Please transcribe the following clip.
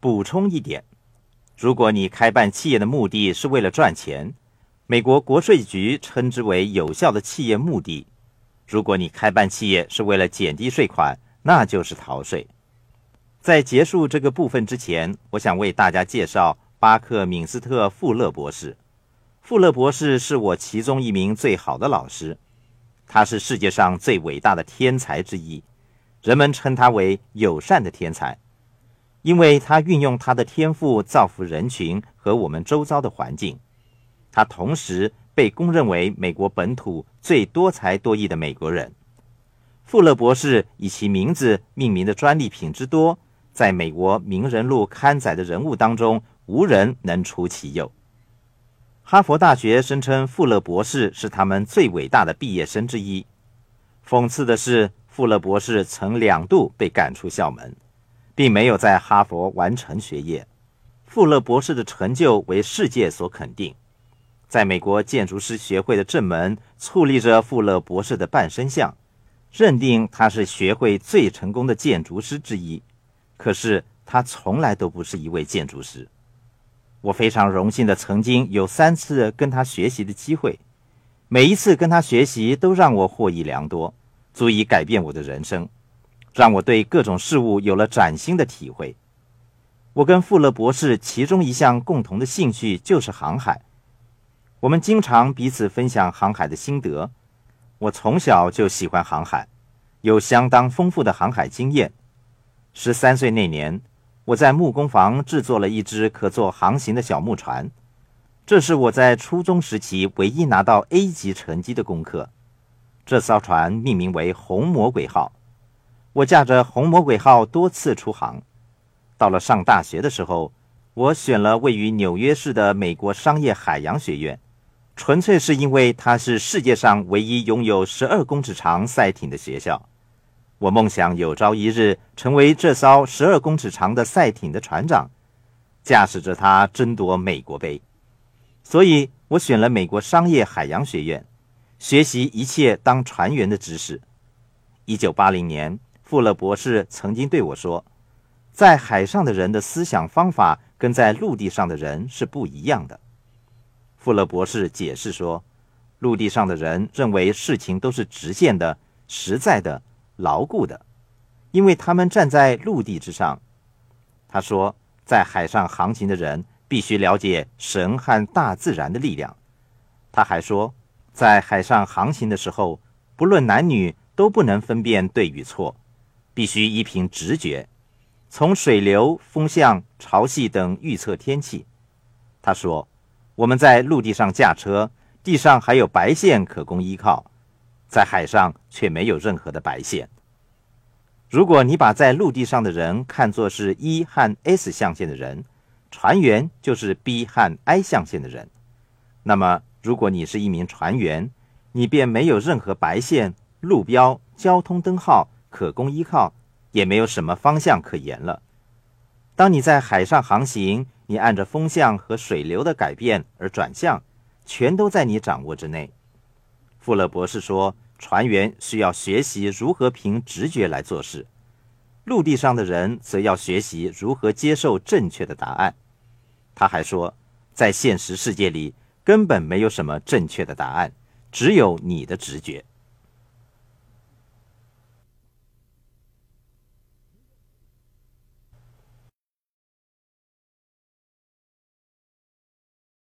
补充一点：如果你开办企业的目的是为了赚钱，美国国税局称之为有效的企业目的；如果你开办企业是为了减低税款，那就是逃税。在结束这个部分之前，我想为大家介绍巴克敏斯特·富勒博士。富勒博士是我其中一名最好的老师，他是世界上最伟大的天才之一，人们称他为友善的天才，因为他运用他的天赋造福人群和我们周遭的环境。他同时被公认为美国本土最多才多艺的美国人。富勒博士以其名字命名的专利品之多。在美国名人录刊载的人物当中，无人能出其右。哈佛大学声称富勒博士是他们最伟大的毕业生之一。讽刺的是，富勒博士曾两度被赶出校门，并没有在哈佛完成学业。富勒博士的成就为世界所肯定，在美国建筑师学会的正门矗立着富勒博士的半身像，认定他是学会最成功的建筑师之一。可是他从来都不是一位建筑师。我非常荣幸的曾经有三次跟他学习的机会，每一次跟他学习都让我获益良多，足以改变我的人生，让我对各种事物有了崭新的体会。我跟富勒博士其中一项共同的兴趣就是航海，我们经常彼此分享航海的心得。我从小就喜欢航海，有相当丰富的航海经验。十三岁那年，我在木工房制作了一只可做航行的小木船，这是我在初中时期唯一拿到 A 级成绩的功课。这艘船命名为“红魔鬼号”，我驾着“红魔鬼号”多次出航。到了上大学的时候，我选了位于纽约市的美国商业海洋学院，纯粹是因为它是世界上唯一拥有十二公尺长赛艇的学校。我梦想有朝一日成为这艘十二公尺长的赛艇的船长，驾驶着它争夺美国杯。所以我选了美国商业海洋学院，学习一切当船员的知识。一九八零年，富勒博士曾经对我说：“在海上的人的思想方法跟在陆地上的人是不一样的。”富勒博士解释说：“陆地上的人认为事情都是直线的、实在的。”牢固的，因为他们站在陆地之上。他说，在海上航行的人必须了解神和大自然的力量。他还说，在海上航行的时候，不论男女都不能分辨对与错，必须依凭直觉，从水流、风向、潮汐等预测天气。他说，我们在陆地上驾车，地上还有白线可供依靠。在海上却没有任何的白线。如果你把在陆地上的人看作是 E 和 S 象限的人，船员就是 B 和 I 象限的人，那么如果你是一名船员，你便没有任何白线、路标、交通灯号可供依靠，也没有什么方向可言了。当你在海上航行，你按着风向和水流的改变而转向，全都在你掌握之内。富勒博士说：“船员需要学习如何凭直觉来做事，陆地上的人则要学习如何接受正确的答案。”他还说：“在现实世界里，根本没有什么正确的答案，只有你的直觉。”